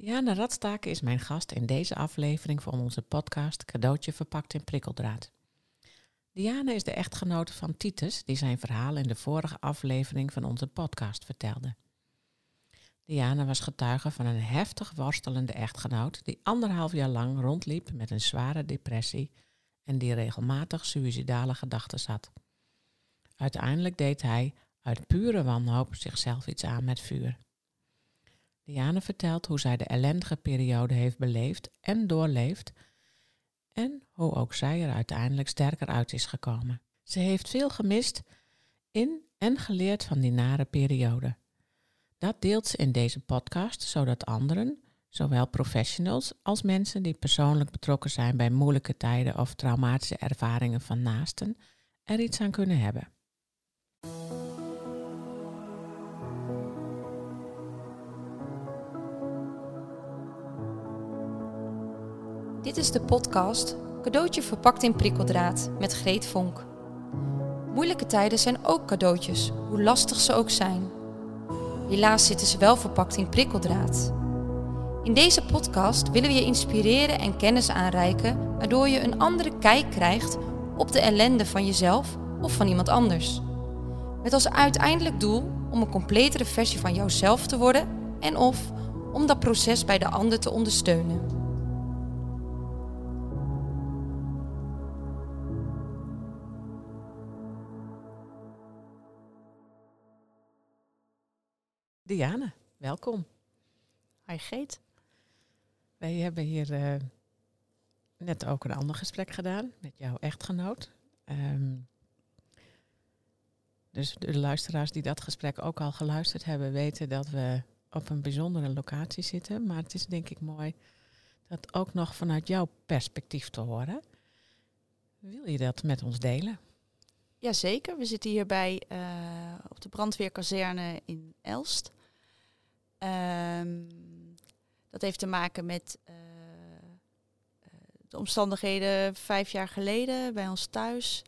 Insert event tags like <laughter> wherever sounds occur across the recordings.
Diana Radstaken is mijn gast in deze aflevering van onze podcast Cadeautje verpakt in prikkeldraad. Diana is de echtgenote van Titus, die zijn verhaal in de vorige aflevering van onze podcast vertelde. Diana was getuige van een heftig worstelende echtgenoot die anderhalf jaar lang rondliep met een zware depressie en die regelmatig suïcidale gedachten had. Uiteindelijk deed hij uit pure wanhoop zichzelf iets aan met vuur. Diana vertelt hoe zij de ellendige periode heeft beleefd en doorleefd en hoe ook zij er uiteindelijk sterker uit is gekomen. Ze heeft veel gemist in en geleerd van die nare periode. Dat deelt ze in deze podcast, zodat anderen, zowel professionals als mensen die persoonlijk betrokken zijn bij moeilijke tijden of traumatische ervaringen van naasten, er iets aan kunnen hebben. Dit is de podcast Cadeautje verpakt in prikkeldraad met Greet Vonk. Moeilijke tijden zijn ook cadeautjes, hoe lastig ze ook zijn. Helaas zitten ze wel verpakt in prikkeldraad. In deze podcast willen we je inspireren en kennis aanreiken, waardoor je een andere kijk krijgt op de ellende van jezelf of van iemand anders. Met als uiteindelijk doel om een completere versie van jouzelf te worden en of om dat proces bij de ander te ondersteunen. Diana, welkom. Hi Geet. Wij hebben hier uh, net ook een ander gesprek gedaan met jouw echtgenoot. Um, dus de luisteraars die dat gesprek ook al geluisterd hebben, weten dat we op een bijzondere locatie zitten. Maar het is denk ik mooi dat ook nog vanuit jouw perspectief te horen. Wil je dat met ons delen? Jazeker, we zitten hierbij uh, op de brandweerkazerne in Elst. Um, dat heeft te maken met uh, de omstandigheden vijf jaar geleden bij ons thuis.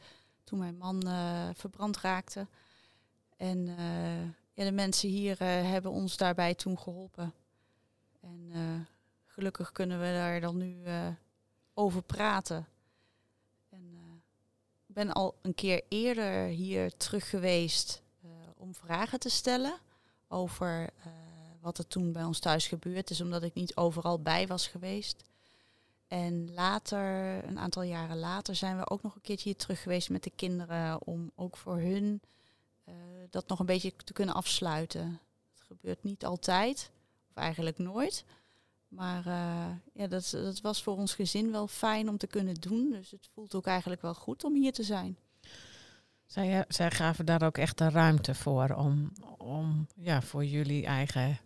Toen mijn man uh, verbrand raakte. En ja, de mensen hier hebben ons daarbij toen geholpen. En gelukkig kunnen we daar dan nu over praten. En ik ben al een keer eerder hier terug geweest om vragen te stellen over wat er toen bij ons thuis gebeurd is, omdat ik niet overal bij was geweest. En later, een aantal jaren later, zijn we ook nog een keertje hier terug geweest met de kinderen om ook voor hun uh, dat nog een beetje te kunnen afsluiten. Het gebeurt niet altijd, of eigenlijk nooit. Maar uh, ja, dat, dat was voor ons gezin wel fijn om te kunnen doen. Dus het voelt ook eigenlijk wel goed om hier te zijn. Zij, zij gaven daar ook echt de ruimte voor om, om ja, voor jullie eigen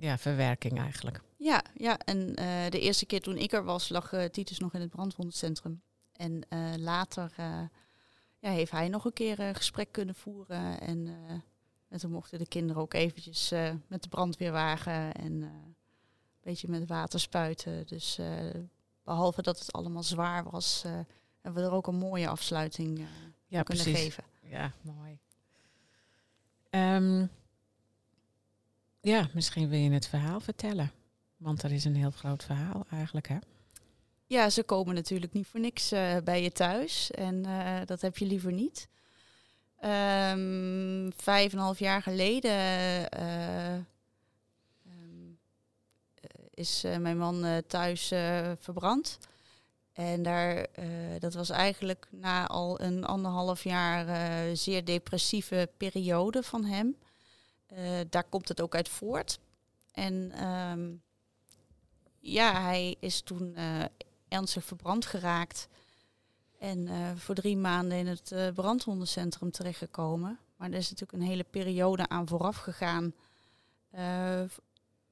ja, verwerking eigenlijk. Ja, ja en uh, de eerste keer toen ik er was, lag uh, Titus nog in het brandwondencentrum. En uh, later ja, heeft hij nog een keer een gesprek kunnen voeren. En, en toen mochten de kinderen ook eventjes met de brandweerwagen en een beetje met water spuiten. Dus behalve dat het allemaal zwaar was, hebben we er ook een mooie afsluiting ja, kunnen precies. geven. Ja, mooi. Um, ja, misschien wil je het verhaal vertellen. Want er is een heel groot verhaal eigenlijk, hè? Ja, ze komen natuurlijk niet voor niks uh, bij je thuis. En uh, dat heb je liever niet. Um, vijf en een half jaar geleden uh, um, is mijn man thuis verbrand. En daar, dat was eigenlijk na al een anderhalf jaar zeer depressieve periode van hem. Uh, daar komt het ook uit voort. En um, ja, hij is toen uh, ernstig verbrand geraakt. En uh, voor drie maanden in het brandhondencentrum terechtgekomen. Maar er is natuurlijk een hele periode aan vooraf gegaan.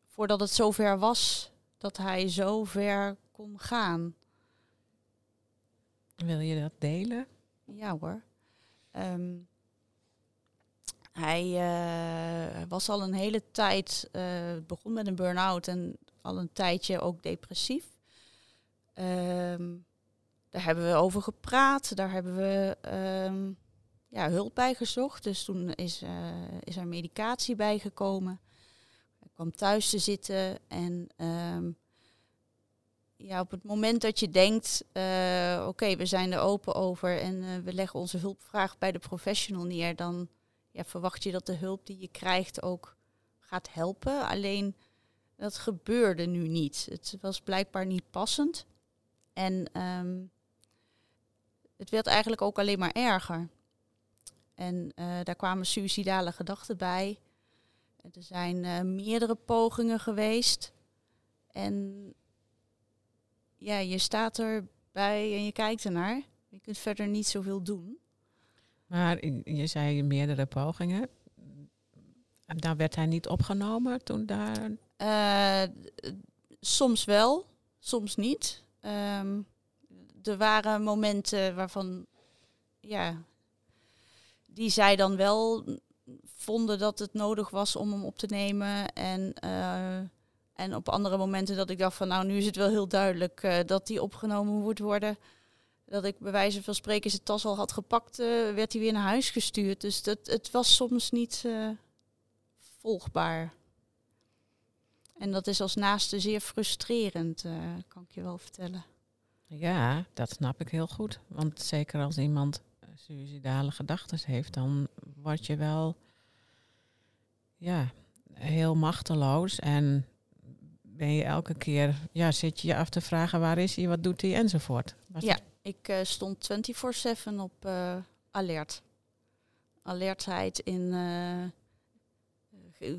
voordat het zover was dat hij zo ver kon gaan. Wil je dat delen? Ja hoor. Um, hij uh, was al een hele tijd, uh, begon met een burn-out en al een tijdje ook depressief. Um, daar hebben we over gepraat, daar hebben we um, ja, hulp bij gezocht. Dus toen is, uh, is er medicatie bijgekomen. Hij kwam thuis te zitten en ehm, ja, op het moment dat je denkt, eh, oké, we zijn er open over en eh, we leggen onze hulpvraag bij de professional neer, dan ja, verwacht je dat de hulp die je krijgt ook gaat helpen. Alleen dat gebeurde nu niet. Het was blijkbaar niet passend. En ehm, het werd eigenlijk ook alleen maar erger. En uh, daar kwamen suïcidale gedachten bij. Er zijn uh, meerdere pogingen geweest. En ja, je staat erbij en je kijkt ernaar. Je kunt verder niet zoveel doen. Maar je zei meerdere pogingen. Dan werd hij niet opgenomen toen daar. Uh, soms wel, soms niet. Um, er waren momenten waarvan, ja, die zij dan wel vonden dat het nodig was om hem op te nemen. En, uh, en op andere momenten dat ik dacht van, nou, nu is het wel heel duidelijk uh, dat die opgenomen moet worden. Dat ik bij wijze van spreken zijn tas al had gepakt, uh, werd hij weer naar huis gestuurd. Dus dat, het was soms niet volgbaar. En dat is als naaste zeer frustrerend, kan ik je wel vertellen. Ja, dat snap ik heel goed. Want zeker als iemand suïcidale gedachten heeft, dan word je wel ja, heel machteloos. En ben je elke keer, ja, zit je je af te vragen waar is hij, wat doet hij enzovoort. Was ja? Ik uh, stond 24-7 op uh, alert. Alertheid in, uh,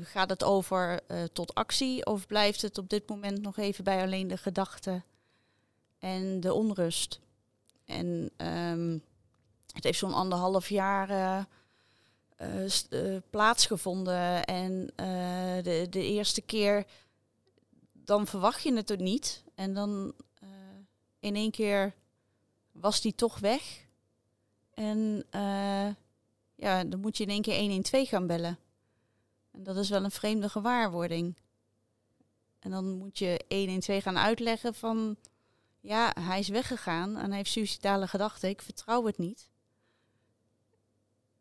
gaat het over tot actie of blijft het op dit moment nog even bij alleen de gedachten en de onrust? En um, het heeft zo'n anderhalf jaar plaatsgevonden. En de, de eerste keer, dan verwacht je het er niet. En dan in één keer was die toch weg. En ja, dan moet je in één keer 112 gaan bellen. En dat is wel een vreemde gewaarwording. En dan moet je 112 gaan uitleggen van... Ja, hij is weggegaan en hij heeft suicidale gedachten. Ik vertrouw het niet.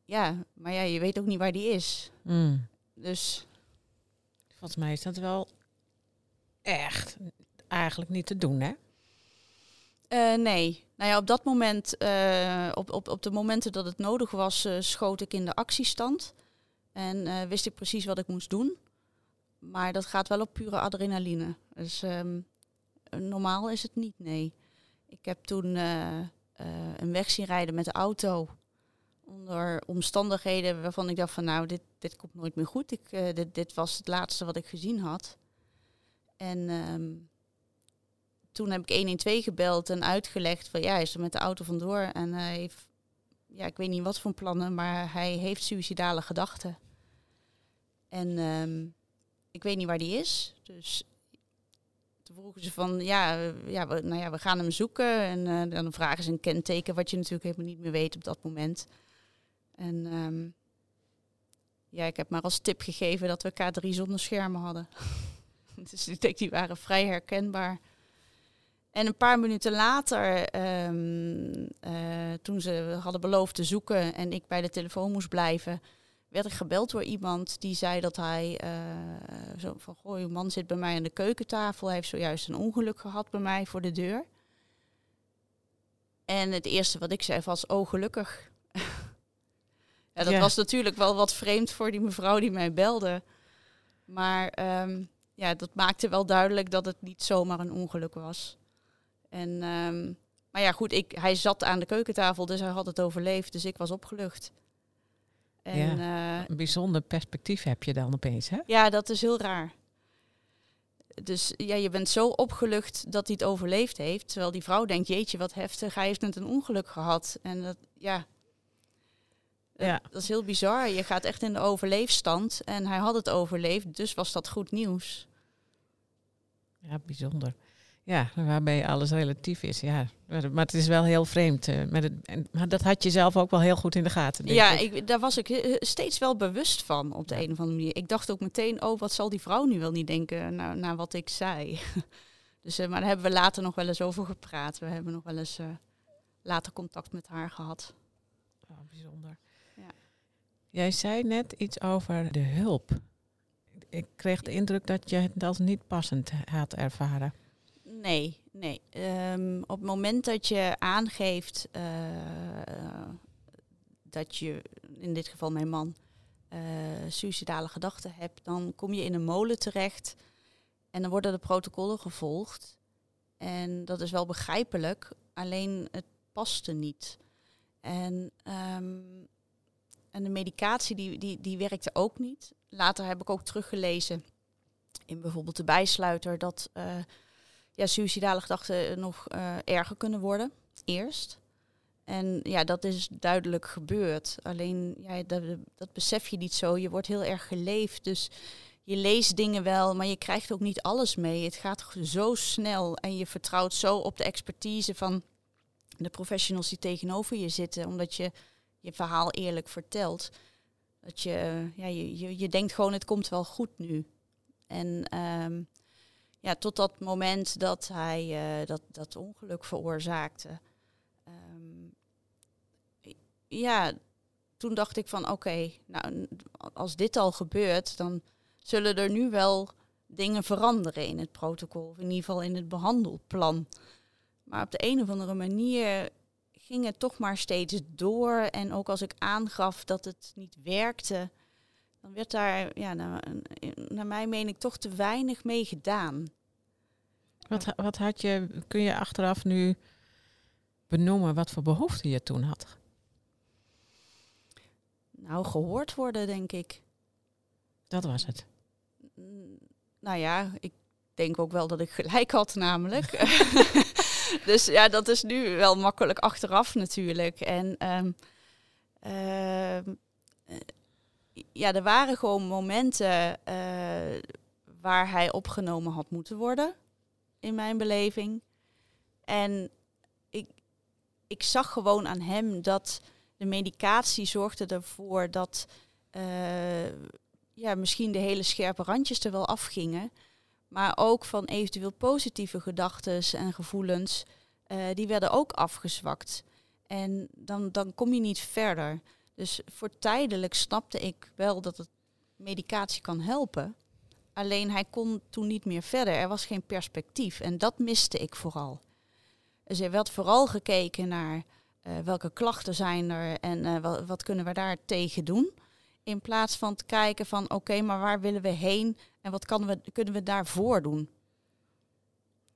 Ja, maar ja, je weet ook niet waar die is. Mm. Dus. Volgens mij is dat wel echt eigenlijk niet te doen, hè? Uh, nee. Nou ja, op dat moment, uh, op, op, op de momenten dat het nodig was, uh, schoot ik in de actiestand. En wist ik precies wat ik moest doen. Maar dat gaat wel op pure adrenaline. Dus um, normaal is het niet, nee. Ik heb toen een weg zien rijden met de auto onder omstandigheden waarvan ik dacht van nou, dit, dit komt nooit meer goed. Ik, dit, dit was het laatste wat ik gezien had. En um, toen heb ik 112 gebeld en uitgelegd van ja, hij is er met de auto vandoor en hij heeft, ja, ik weet niet wat voor plannen, maar hij heeft suïcidale gedachten. En um, ik weet niet waar die is. Dus toen vroegen ze van ja, ja, we, nou ja, we gaan hem zoeken. En uh, dan vragen ze een kenteken, wat je natuurlijk helemaal niet meer weet op dat moment. En um, ja, ik heb maar als tip gegeven dat we K3 zonder schermen hadden. <laughs> dus denk, die waren vrij herkenbaar. En een paar minuten later, um, uh, toen ze hadden beloofd te zoeken en ik bij de telefoon moest blijven, werd ik gebeld door iemand die zei dat hij uh, zo van, goh, uw man zit bij mij aan de keukentafel, hij heeft zojuist een ongeluk gehad bij mij voor de deur. En het eerste wat ik zei was, oh gelukkig. <laughs> Ja, dat was natuurlijk wel wat vreemd voor die mevrouw die mij belde. Maar um, ja, dat maakte wel duidelijk dat het niet zomaar een ongeluk was. En, um, maar ja, goed, ik, hij zat aan de keukentafel, dus hij had het overleefd. Dus ik was opgelucht. En, ja, uh, een bijzonder perspectief heb je dan opeens, hè? Ja, dat is heel raar. Dus ja, je bent zo opgelucht dat hij het overleefd heeft. Terwijl die vrouw denkt, jeetje, wat heftig. Hij heeft net een ongeluk gehad. En dat, ja, ja. Dat is heel bizar. Je gaat echt in de overleefstand en hij had het overleefd, dus was dat goed nieuws. Ja, bijzonder. Ja, waarbij alles relatief is. Ja, maar het is wel heel vreemd. Uh, met het, en, maar dat had je zelf ook wel heel goed in de gaten. Denk ja, ik. daar was ik eh, steeds wel bewust van op de ja. een of andere manier. Ik dacht ook meteen, oh, wat zal die vrouw nu wel niet denken naar, naar wat ik zei. <laughs> dus, uh, maar daar hebben we later nog wel eens over gepraat. We hebben nog wel eens uh, later contact met haar gehad. Oh, bijzonder. Jij zei net iets over de hulp. ik kreeg de indruk dat je het als niet passend had ervaren. Nee, nee. Ehm, op het moment dat je aangeeft uh, dat je, in dit geval mijn man, uh, suicidale gedachten hebt, dan kom je in een molen terecht en dan worden de protocollen gevolgd. En dat is wel begrijpelijk, alleen het paste niet. En, um, en de medicatie die, die, die werkte ook niet. Later heb ik ook teruggelezen in bijvoorbeeld de bijsluiter dat uh, ja, suicidale gedachten nog uh, erger kunnen worden. Eerst. En ja, dat is duidelijk gebeurd. Alleen ja, dat, dat besef je niet zo. Je wordt heel erg geleefd. Dus je leest dingen wel, maar je krijgt ook niet alles mee. Het gaat zo snel en je vertrouwt zo op de expertise van de professionals die tegenover je zitten, omdat je je verhaal eerlijk vertelt. Dat je, ja, je, je, je denkt gewoon, het komt wel goed nu. En um, ja, tot dat moment dat hij uh, dat, dat ongeluk veroorzaakte. Um, ja, toen dacht ik van oké, nou als dit al gebeurt, dan zullen er nu wel dingen veranderen in het protocol, of in ieder geval in het behandelplan. Maar op de een of andere manier ging het toch maar steeds door. En ook als ik aangaf dat het niet werkte, dan werd daar, ja, naar, naar mij meen ik, toch te weinig mee gedaan. Wat, wat had je, kun je achteraf nu benoemen wat voor behoefte je toen had? Nou, gehoord worden, denk ik. Dat was het. Nou ja, ik denk ook wel dat ik gelijk had, namelijk. <laughs> <laughs> dus ja, dat is nu wel makkelijk achteraf natuurlijk. En um, uh, ja, er waren gewoon momenten uh, waar hij opgenomen had moeten worden, in mijn beleving. En ik, ik zag gewoon aan hem dat de medicatie zorgde ervoor dat uh, ja, misschien de hele scherpe randjes er wel afgingen. Maar ook van eventueel positieve gedachten en gevoelens, uh, die werden ook afgezwakt. En dan, dan kom je niet verder. Dus voor tijdelijk snapte ik wel dat het medicatie kan helpen. Alleen hij kon toen niet meer verder. Er was geen perspectief. En dat miste ik vooral. Dus er werd vooral gekeken naar uh, welke klachten zijn er en uh, wat, kunnen we daar tegen doen. In plaats van te kijken van oké, maar waar willen we heen en wat kan we, kunnen we daarvoor doen?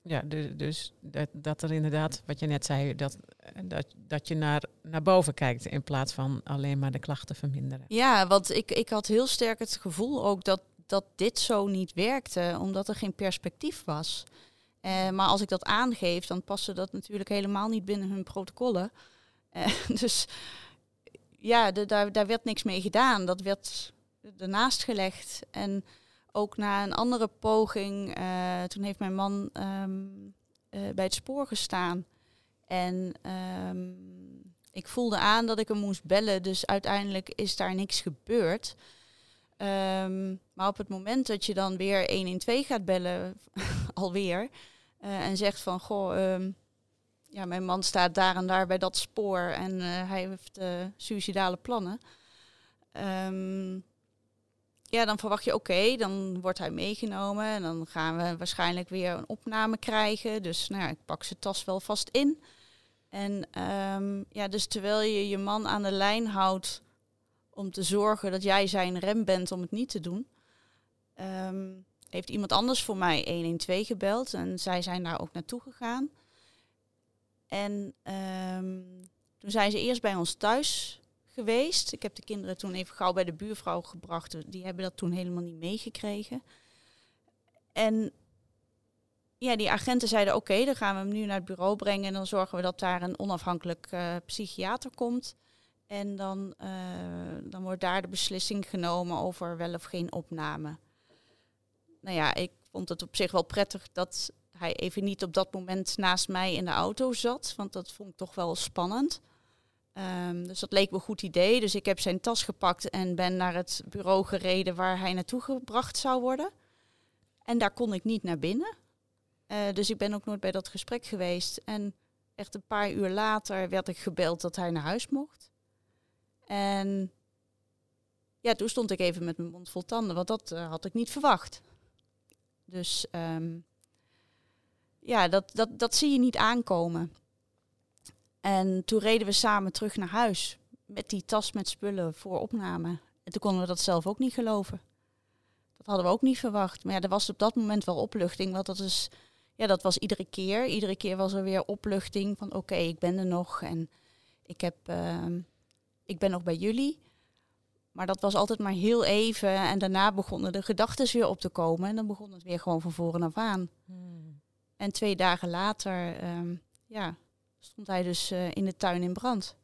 Ja, dus, dat, dat, er inderdaad, wat je net zei, dat, dat, dat je naar, naar boven kijkt in plaats van alleen maar de klachten verminderen. Ja, want ik, ik had heel sterk het gevoel ook dat, dat dit zo niet werkte, omdat er geen perspectief was. Uh, maar als ik dat aangeef, dan paste dat natuurlijk helemaal niet binnen hun protocollen. Uh, <laughs> dus ja, daar, daar werd niks mee gedaan. Dat werd ernaast gelegd. En ook na een andere poging, uh, toen heeft mijn man um, uh, bij het spoor gestaan. En um, ik voelde aan dat ik hem moest bellen, dus uiteindelijk is daar niks gebeurd. Um, maar op het moment dat je dan weer 112 gaat bellen, <laughs> alweer, uh, en zegt van, goh, ja, mijn man staat daar en daar bij dat spoor en hij heeft suicidale plannen. Um, ja, dan verwacht je oké, dan wordt hij meegenomen en dan gaan we waarschijnlijk weer een opname krijgen. Dus nou ik pak zijn tas wel vast in. En um, ja, dus terwijl je je man aan de lijn houdt om te zorgen dat jij zijn rem bent om het niet te doen, um, heeft iemand anders voor mij 112 gebeld en zij zijn daar ook naartoe gegaan. En um, toen zijn ze eerst bij ons thuis geweest. Ik heb de kinderen toen even gauw bij de buurvrouw gebracht. Die hebben dat toen helemaal niet meegekregen. En ja, die agenten zeiden: Oké, dan gaan we hem nu naar het bureau brengen. En dan zorgen we dat daar een onafhankelijk uh, psychiater komt. En dan, uh, dan wordt daar de beslissing genomen over wel of geen opname. Nou ja, ik vond het op zich wel prettig dat hij even niet op dat moment naast mij in de auto zat. Want dat vond ik toch wel spannend. Um, dus dat leek me een goed idee. Dus ik heb zijn tas gepakt en ben naar het bureau gereden waar hij naartoe gebracht zou worden. En daar kon ik niet naar binnen. Uh, dus ik ben ook nooit bij dat gesprek geweest. En echt een paar uur later werd ik gebeld dat hij naar huis mocht. En ja, toen stond ik even met mijn mond vol tanden, want dat eh, had ik niet verwacht. Dus ehm, ja, dat, dat, dat zie je niet aankomen. En toen reden we samen terug naar huis met die tas met spullen voor opname. En toen konden we dat zelf ook niet geloven. Dat hadden we ook niet verwacht. Maar ja, er was op dat moment wel opluchting, want dat is, ja, dat was iedere keer. Iedere keer was er weer opluchting van oké, ik ben er nog en ik, heb, ehm, ik ben nog bij jullie. Maar dat was altijd maar heel even en daarna begonnen de gedachten weer op te komen en dan begon het weer gewoon van voren af aan. Hmm. En twee dagen later ehm, ja, stond hij dus eh, in de tuin in brand.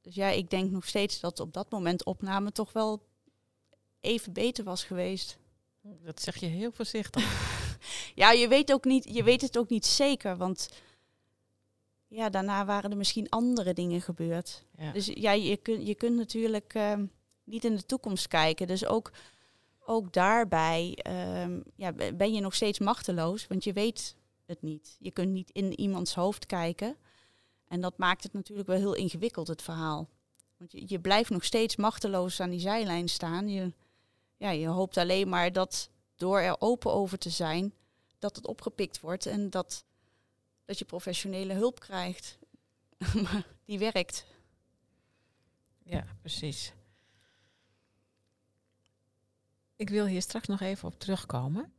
Dus ja, ik denk nog steeds dat op dat moment opname toch wel even beter was geweest. Dat zeg je heel voorzichtig. <laughs> Ja, je weet, ook niet, je weet het ook niet zeker, want ja, daarna waren er misschien andere dingen gebeurd. Ja. Dus ja, je, kunt je kunt natuurlijk ehm, niet in de toekomst kijken. Dus ook, ook daarbij ehm, ja, be- ben je nog steeds machteloos, want je weet het niet. Je kunt niet in iemands hoofd kijken. En dat maakt het natuurlijk wel heel ingewikkeld, het verhaal. Want je, je blijft nog steeds machteloos aan die zijlijn staan. Je, ja, je hoopt alleen maar dat door er open over te zijn, dat het opgepikt wordt en dat, dat je professionele hulp krijgt. <laughs> maar die werkt. Ja, precies. Ik wil hier straks nog even op terugkomen.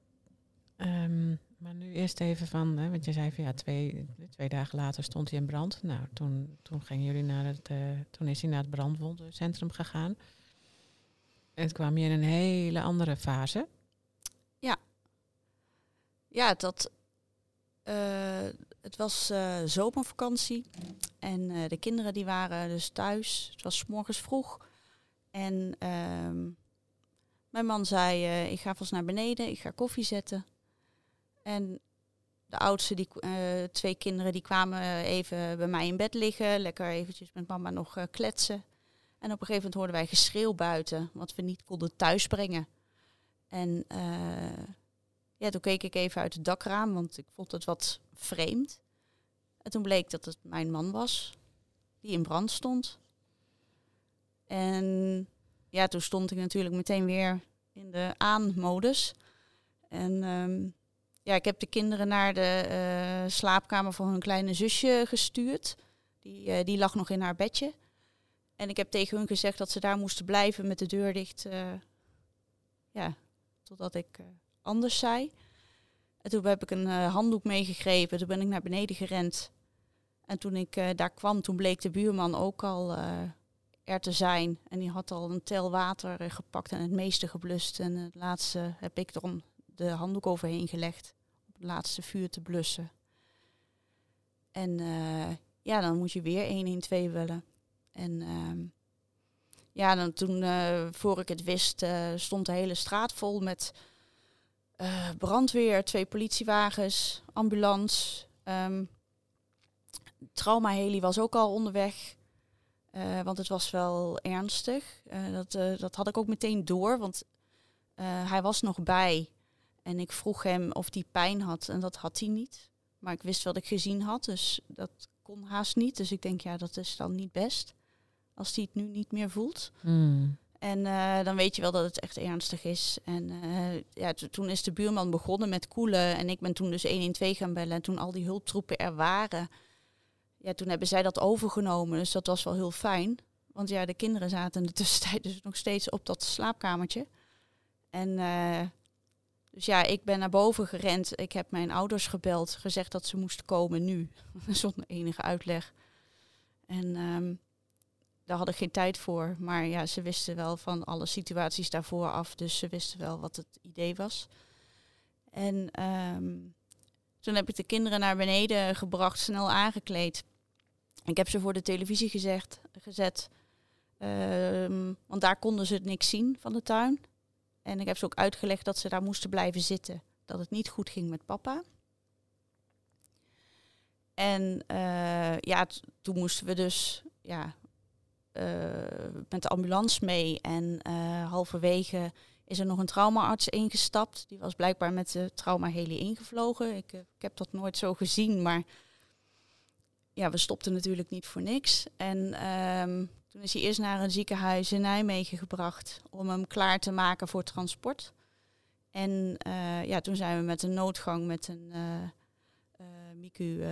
Ehm, maar nu eerst even van, hè, want je zei van ja, twee, twee dagen later stond hij in brand. Nou, toen, toen gingen jullie naar het, eh, toen is hij naar het brandwondencentrum gegaan. En het kwam je in een hele andere fase. Ja, dat, eh, het was eh, zomervakantie en de kinderen die waren dus thuis. Het was 's morgens vroeg. En ehm, mijn man zei, ik ga vast naar beneden, ik ga koffie zetten. En de oudste, die, eh, twee kinderen, die kwamen even bij mij in bed liggen. Lekker eventjes met mama nog eh, kletsen. En op een gegeven moment hoorden wij geschreeuw buiten, wat we niet konden thuisbrengen. En eh, ja, toen keek ik even uit het dakraam, want ik vond het wat vreemd. En toen bleek dat het mijn man was, die in brand stond. En ja, toen stond ik natuurlijk meteen weer in de aan-modus. En ehm, ja, ik heb de kinderen naar de eh, slaapkamer van hun kleine zusje gestuurd. Die, eh, die lag nog in haar bedje. En ik heb tegen hun gezegd dat ze daar moesten blijven met de deur dicht. eh, ja, totdat ik anders zei. En toen heb ik een handdoek meegegrepen. Toen ben ik naar beneden gerend. En toen ik daar kwam, toen bleek de buurman ook al er te zijn. En die had al een tel water gepakt en het meeste geblust. En het laatste heb ik er de handdoek overheen gelegd. Laatste vuur te blussen. En eh, ja, dan moet je weer 112 bellen. En ehm, ja, dan toen, eh, voor ik het wist, eh, stond de hele straat vol met brandweer, twee politiewagens, ambulance. ehm Traumaheli was ook al onderweg. want het was wel ernstig. Dat, dat had ik ook meteen door, want hij was nog bij. En ik vroeg hem of hij pijn had en dat had hij niet. Maar ik wist wat ik gezien had, dus dat kon haast niet. Dus ik denk, ja, dat is dan niet best. Als hij het nu niet meer voelt. Hmm. En eh, dan weet je wel dat het echt ernstig is. En eh, ja, to- toen is de buurman begonnen met koelen. En ik ben toen dus 112 gaan bellen. En toen al die hulptroepen er waren, ja, toen hebben zij dat overgenomen. Dus dat was wel heel fijn. Want ja, de kinderen zaten in de tussentijd dus nog steeds op dat slaapkamertje. En eh, dus ja, ik ben naar boven gerend. Ik heb mijn ouders gebeld, gezegd dat ze moesten komen nu. <laughs> Zonder enige uitleg. En ehm, daar had ik geen tijd voor. Maar ja, ze wisten wel van alle situaties daarvoor af. Dus ze wisten wel wat het idee was. En ehm, toen heb ik de kinderen naar beneden gebracht, snel aangekleed. Ik heb ze voor de televisie gezegd, gezet. Ehm, want daar konden ze niks zien van de tuin. En ik heb ze ook uitgelegd dat ze daar moesten blijven zitten. Dat het niet goed ging met papa. En eh, ja, toen moesten we dus ja, eh, met de ambulance mee. En eh, halverwege is er nog een traumaarts ingestapt. Die was blijkbaar met de traumaheli ingevlogen. Ik, ik heb dat nooit zo gezien, maar ja, we stopten natuurlijk niet voor niks. En ehm, toen is hij eerst naar een ziekenhuis in Nijmegen gebracht om hem klaar te maken voor transport. En uh, ja, toen zijn we met een noodgang met een uh, uh, MICU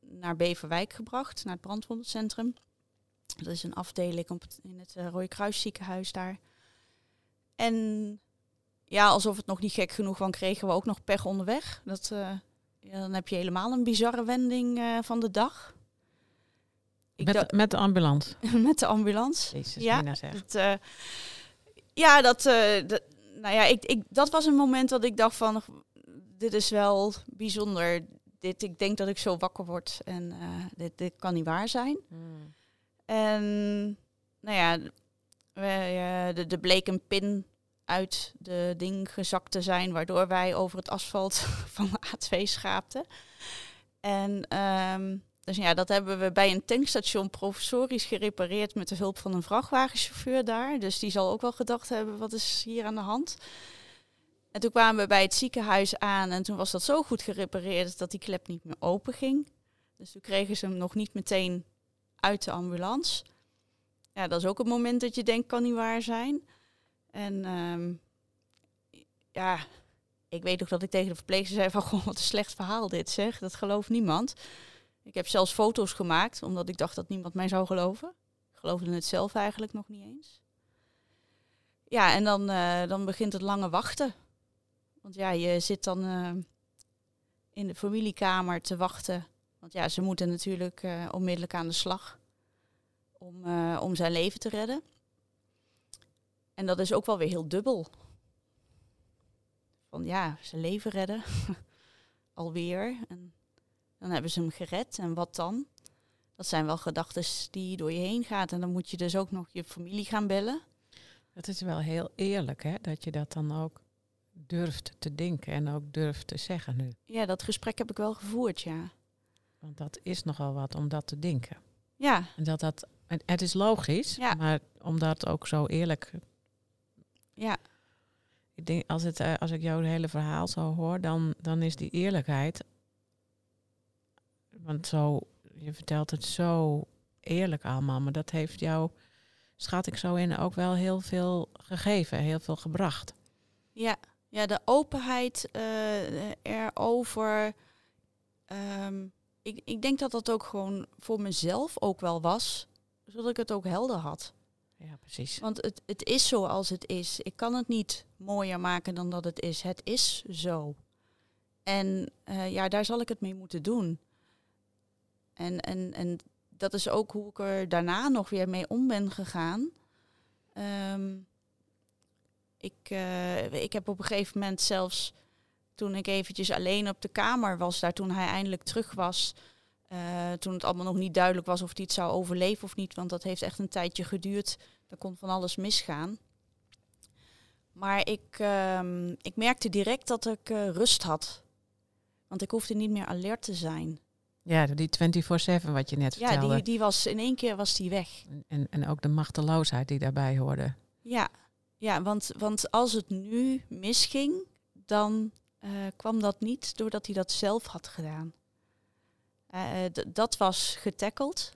naar Beverwijk gebracht, naar het brandwondencentrum. Dat is een afdeling op in het Rode Kruis ziekenhuis daar. En ja, alsof het nog niet gek genoeg was, kregen we ook nog pech onderweg. Dat, dan heb je helemaal een bizarre wending van de dag. Met, met de ambulance? <laughs> met de ambulance. Jezus, ja, dat, uh, ja, dat, uh, dat, nou ja, ik, ik, dat was een moment dat ik dacht van, dit is wel bijzonder. Dit, ik denk dat ik zo wakker word en uh, dit, dit kan niet waar zijn. Hmm. En nou ja, de, de bleek een pin uit de ding gezakt te zijn, waardoor wij over het asfalt <laughs> van de A2 schaapten. En um, dus ja, dat hebben we bij een tankstation professorisch gerepareerd met de hulp van een vrachtwagenchauffeur daar. Dus die zal ook wel gedacht hebben, wat is hier aan de hand? En toen kwamen we bij het ziekenhuis aan en toen was dat zo goed gerepareerd dat die klep niet meer open ging. Dus toen kregen ze hem nog niet meteen uit de ambulance. Ja, dat is ook een moment dat je denkt, kan niet waar zijn. En um, ja, ik weet nog dat ik tegen de verpleegster zei van, <laughs> goh, wat een slecht verhaal dit zeg. Dat gelooft niemand. Ik heb zelfs foto's gemaakt, omdat ik dacht dat niemand mij zou geloven. Ik geloofde het zelf eigenlijk nog niet eens. Ja, en dan, uh, dan begint het lange wachten. Want ja, je zit dan uh, in de familiekamer te wachten. Want ja, ze moeten natuurlijk uh, onmiddellijk aan de slag om, om zijn leven te redden. En dat is ook wel weer heel dubbel. Van ja, zijn leven redden. <laughs> Alweer. En dan hebben ze hem gered. En wat dan? Dat zijn wel gedachten die door je heen gaat. En dan moet je dus ook nog je familie gaan bellen. Het is wel heel eerlijk, hè? Dat je dat dan ook durft te denken en ook durft te zeggen nu. Ja, dat gesprek heb ik wel gevoerd, ja. Want dat is nogal wat om dat te denken. Ja. En dat dat, het is logisch, ja. maar om dat ook zo eerlijk. Ja. Ik denk, als, het, eh, als ik jouw hele verhaal zo hoor, dan, dan is die eerlijkheid want zo, je vertelt het zo eerlijk allemaal, maar dat heeft jou, schat ik zo in, ook wel heel veel gegeven, heel veel gebracht. Ja, ja de openheid uh, erover. Um, ik, ik denk dat dat ook gewoon voor mezelf ook wel was, zodat ik het ook helder had. Ja, precies. Want het, het is zoals het is. Ik kan het niet mooier maken dan dat het is. Het is zo. En uh, ja, daar zal ik het mee moeten doen. En, en, en dat is ook hoe ik er daarna nog weer mee om ben gegaan. Um, ik, uh, ik heb op een gegeven moment zelfs, toen ik eventjes alleen op de kamer was, daar toen hij eindelijk terug was, uh, toen het allemaal nog niet duidelijk was of hij het zou overleven of niet, want dat heeft echt een tijdje geduurd. Er kon van alles misgaan. Maar ik, um, ik merkte direct dat ik uh, rust had. Want ik hoefde niet meer alert te zijn. Ja, die 24-7 wat je net vertelde. Ja, die, die was in één keer was die weg. En, en ook de machteloosheid die daarbij hoorde. Ja, ja want, want als het nu misging, dan uh, kwam dat niet doordat hij dat zelf had gedaan. Uh, dat was getackeld.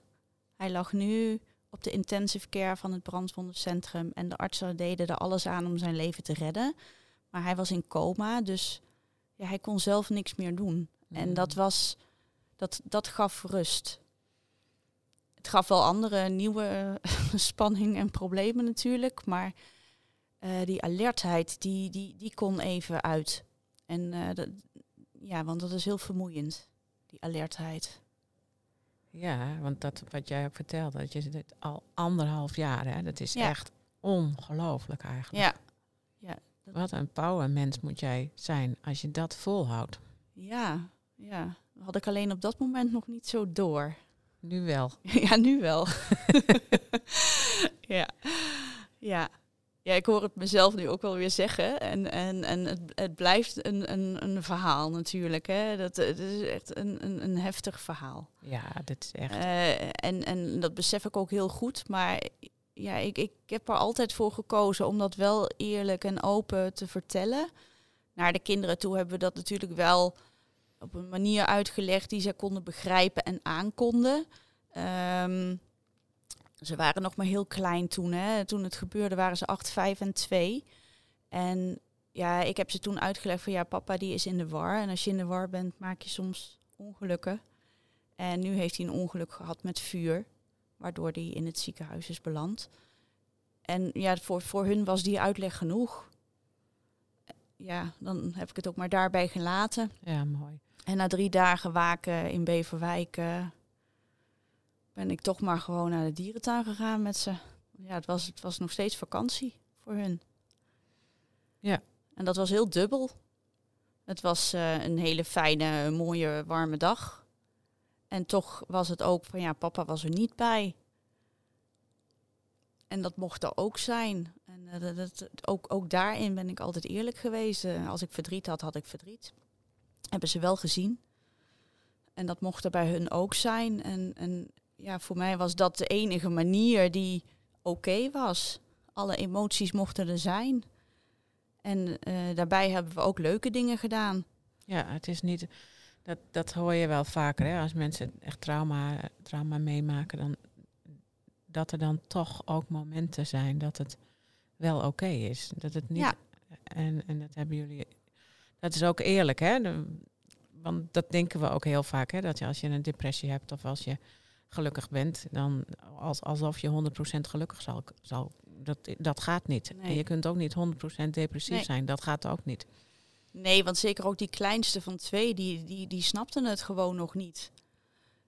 Hij lag nu op de intensive care van het brandwondencentrum en de artsen deden er alles aan om zijn leven te redden. Maar hij was in coma, dus ja, hij kon zelf niks meer doen. Mm. En dat was dat, dat gaf rust. Het gaf wel andere nieuwe <laughs> spanning en problemen natuurlijk, maar uh, die alertheid, die, die, die kon even uit. En uh, dat, ja, want dat is heel vermoeiend, die alertheid. Ja, want dat wat jij ook vertelde, dat je zit al anderhalf jaar, hè, dat is Ja. echt ongelooflijk eigenlijk. Ja. ja. Wat een powermens moet jij zijn als je dat volhoudt. Ja, ja. Had ik alleen op dat moment nog niet zo door. Nu wel. <laughs> ja, nu wel. <laughs> ja. ja. Ja, ik hoor het mezelf nu ook wel weer zeggen. En, en, en het, het blijft een, een, een verhaal natuurlijk. Hè. Dat, het is echt een, een, een heftig verhaal. Ja, dit is echt. Uh, en, en dat besef ik ook heel goed. Maar ja, ik, ik heb er altijd voor gekozen om dat wel eerlijk en open te vertellen. Naar de kinderen toe hebben we dat natuurlijk wel op een manier uitgelegd die zij konden begrijpen en aankonden. Um, Ze waren nog maar heel klein toen. Hè. Toen het gebeurde waren ze 8, 5 en 2. En ja, ik heb ze toen uitgelegd van ja, papa die is in de war. En als je in de war bent, maak je soms ongelukken. En nu heeft hij een ongeluk gehad met vuur, waardoor hij in het ziekenhuis is beland. En ja, voor, voor hun was die uitleg genoeg. Ja, dan heb ik het ook maar daarbij gelaten. Ja, mooi. En na drie dagen waken in Beverwijk ben ik toch maar gewoon naar de dierentuin gegaan met ze. Ja, het was, het was nog steeds vakantie voor hun. Ja. En dat was heel dubbel. Het was eh, een hele fijne, mooie, warme dag. En toch was het ook van ja, papa was er niet bij. En dat mocht er ook zijn. En eh, dat, dat- ook, ook daarin ben ik altijd eerlijk geweest. Eh, als ik verdriet had, had ik verdriet. Hebben ze wel gezien. En dat mocht er bij hun ook zijn. En, en ja, voor mij was dat de enige manier die oké was. Alle emoties mochten er zijn. En eh, daarbij hebben we ook leuke dingen gedaan. Ja, het is niet. Dat, dat hoor je wel vaker, hè? Als mensen echt trauma, trauma meemaken, dan dat er dan toch ook momenten zijn dat het wel oké is. Dat het niet. Ja. En, en dat hebben jullie. Dat is ook eerlijk, hè? De- want dat denken we ook heel vaak, hè? Dat je als je een depressie hebt of als je gelukkig bent, dan als, alsof je 100% gelukkig zal. zal dat, dat gaat niet. En je kunt ook niet 100% depressief Nee. zijn. Dat gaat ook niet. Nee, want zeker ook die kleinste van twee, die, die, die snapten het gewoon nog niet.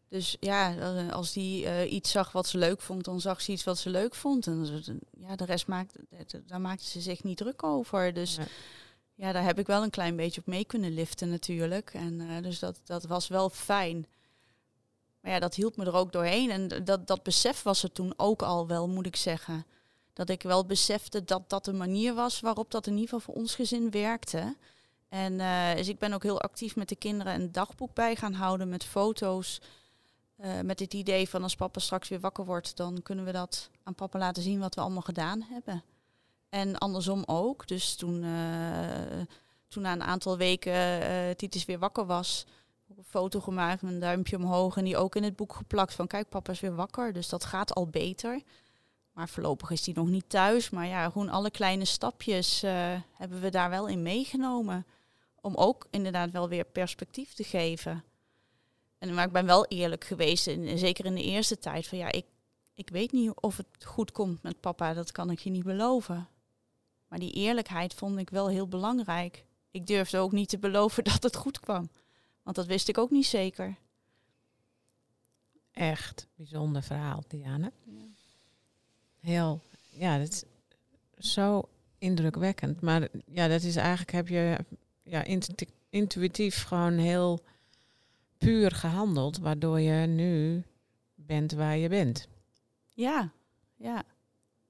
Dus ja, eh, als die eh, iets zag wat ze leuk vond, dan zag ze iets wat ze leuk vond. En ja, de rest maakte, daar maakte ze zich niet druk over. Dus. Ja, daar heb ik wel een klein beetje op mee kunnen liften natuurlijk. En eh, dus dat, dat was wel fijn. Maar ja, dat hielp me er ook doorheen. En dat, dat besef was er toen ook al wel, moet ik zeggen. Dat ik wel besefte dat dat de manier was waarop dat in ieder geval voor ons gezin werkte. En eh, dus ik ben ook heel actief met de kinderen een dagboek bij gaan houden met foto's. Eh, met het idee van als papa straks weer wakker wordt, dan kunnen we dat aan papa laten zien wat we allemaal gedaan hebben. En andersom ook. Dus toen, eh, toen na een aantal weken eh Titus weer wakker was, een foto gemaakt met een duimpje omhoog en die ook in het boek geplakt van kijk, papa is weer wakker. Dus dat gaat al beter. Maar voorlopig is hij nog niet thuis. Maar ja, gewoon alle kleine stapjes eh, hebben we daar wel in meegenomen. Om ook inderdaad wel weer perspectief te geven. En, maar ik ben wel eerlijk geweest, zeker in de eerste tijd, van ja, ik, ik weet niet of het goed komt met papa. Dat kan ik je niet beloven. Maar die eerlijkheid vond ik wel heel belangrijk. Ik durfde ook niet te beloven <laughs> dat het goed kwam. Want dat wist ik ook niet zeker. Echt bijzonder verhaal, Diana. Heel, ja, dat is zo indrukwekkend. Maar ja, dat is eigenlijk, heb je ja, intu- intuïtief gewoon heel puur gehandeld, waardoor je nu bent waar je bent. Ja, ja.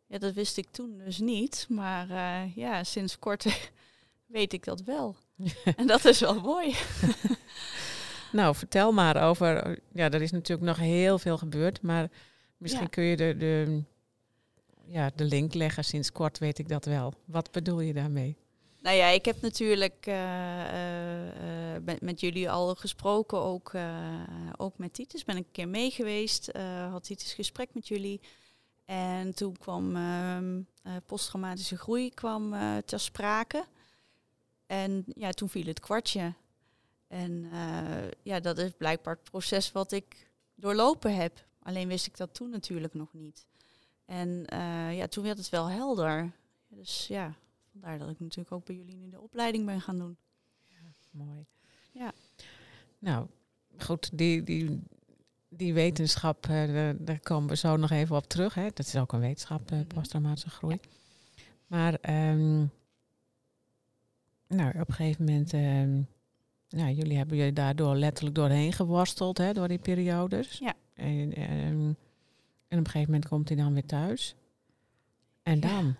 Ja, dat wist ik toen dus niet. Maar eh, ja, sinds kort <laughs> weet ik dat wel. <laughs> en dat is wel mooi. <laughs> Nou, vertel maar over, ja, er is natuurlijk nog heel veel gebeurd, maar misschien Ja. kun je de, de, ja, de link leggen. Sinds kort weet ik dat wel. Wat bedoel je daarmee? Nou ja, ik heb natuurlijk eh, eh, met, met jullie al gesproken, ook, ook met Titus. Ben ik een keer mee geweest, had Titus gesprek met jullie. En toen kwam ehm, eh, posttraumatische groei kwam, eh, ter sprake. En ja, toen viel het kwartje. En eh, ja, dat is blijkbaar het proces wat ik doorlopen heb. Alleen wist ik dat toen natuurlijk nog niet. En ja, toen werd het wel helder. Dus ja, vandaar dat ik natuurlijk ook bij jullie nu de opleiding ben gaan doen. Mooi. Ja. Nou, goed, die, die, die wetenschap, eh, daar- komen we zo nog even op terug. Hè. Dat is ook een wetenschap, Mhm. posttraumatische groei. Maar ehm, nou, op een gegeven moment, ehm, nou, jullie hebben je daardoor letterlijk doorheen geworsteld, hè, door die periodes. Ja. En, ehm, en op een gegeven moment komt hij dan weer thuis. En dan?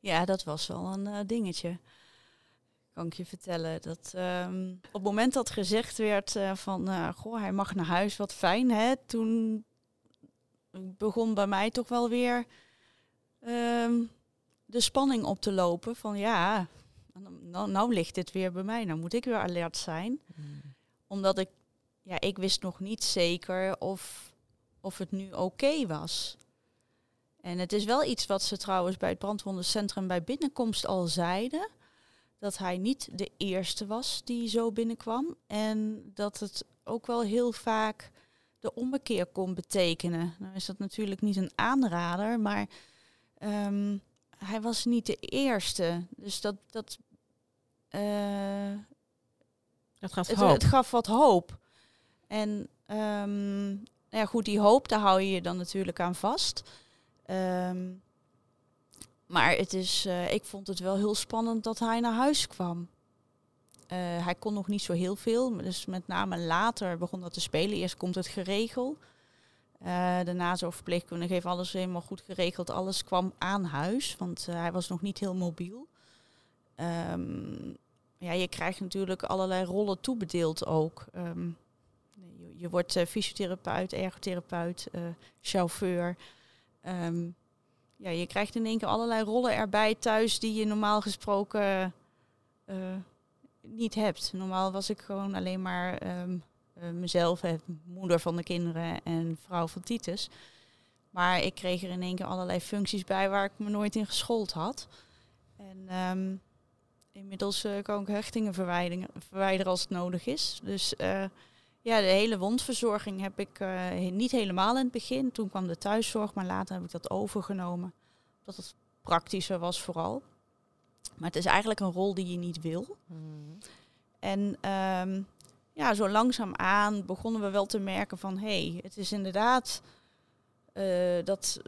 Ja, dat was wel een eh, dingetje. Kan ik je vertellen. Dat, ehm, op het moment dat gezegd werd eh, van, eh, goh, hij mag naar huis, wat fijn, hè. Toen begon bij mij toch wel weer ehm, de spanning op te lopen van, ja, nou, nou ligt dit weer bij mij. Nou moet ik weer alert zijn. Omdat ik, ja, ik wist nog niet zeker of, of het nu oké was. En het is wel iets wat ze trouwens bij het brandwondencentrum bij binnenkomst al zeiden. Dat hij niet de eerste was die zo binnenkwam. En dat het ook wel heel vaak de ommekeer kon betekenen. Nou is dat natuurlijk niet een aanrader, maar ehm, hij was niet de eerste. Dus dat, dat, uh, dat gaf het, het gaf wat hoop. En um, nou ja, goed, die hoop, daar hou je je dan natuurlijk aan vast. Um, maar het is, uh, ik vond het wel heel spannend dat hij naar huis kwam. Uh, hij kon nog niet zo heel veel, dus met name later begon dat te spelen. Eerst komt het geregeld. Uh, de nazorgverpleegkundige heeft alles helemaal goed geregeld. Alles kwam aan huis, want hij was nog niet heel mobiel. Um, ja, je krijgt natuurlijk allerlei rollen toebedeeld ook. Um, je, je, wordt fysiotherapeut, ergotherapeut, chauffeur. Um, ja, je krijgt in één keer allerlei rollen erbij thuis die je normaal gesproken uh, niet hebt. Normaal was ik gewoon alleen maar um, mezelf, moeder van de kinderen en vrouw van Titus. Maar ik kreeg er in één keer allerlei functies bij waar ik me nooit in geschoold had. En Inmiddels uh, kan ik hechtingen verwijderen, als het nodig is. Dus ja, de hele wondverzorging heb ik uh, niet helemaal in het begin. Toen kwam de thuiszorg, maar later heb ik dat overgenomen. Dat het praktischer was vooral. Maar het is eigenlijk een rol die je niet wil. Mm. En um, ja, zo langzaamaan begonnen we wel te merken van... hé, hey, het is inderdaad dat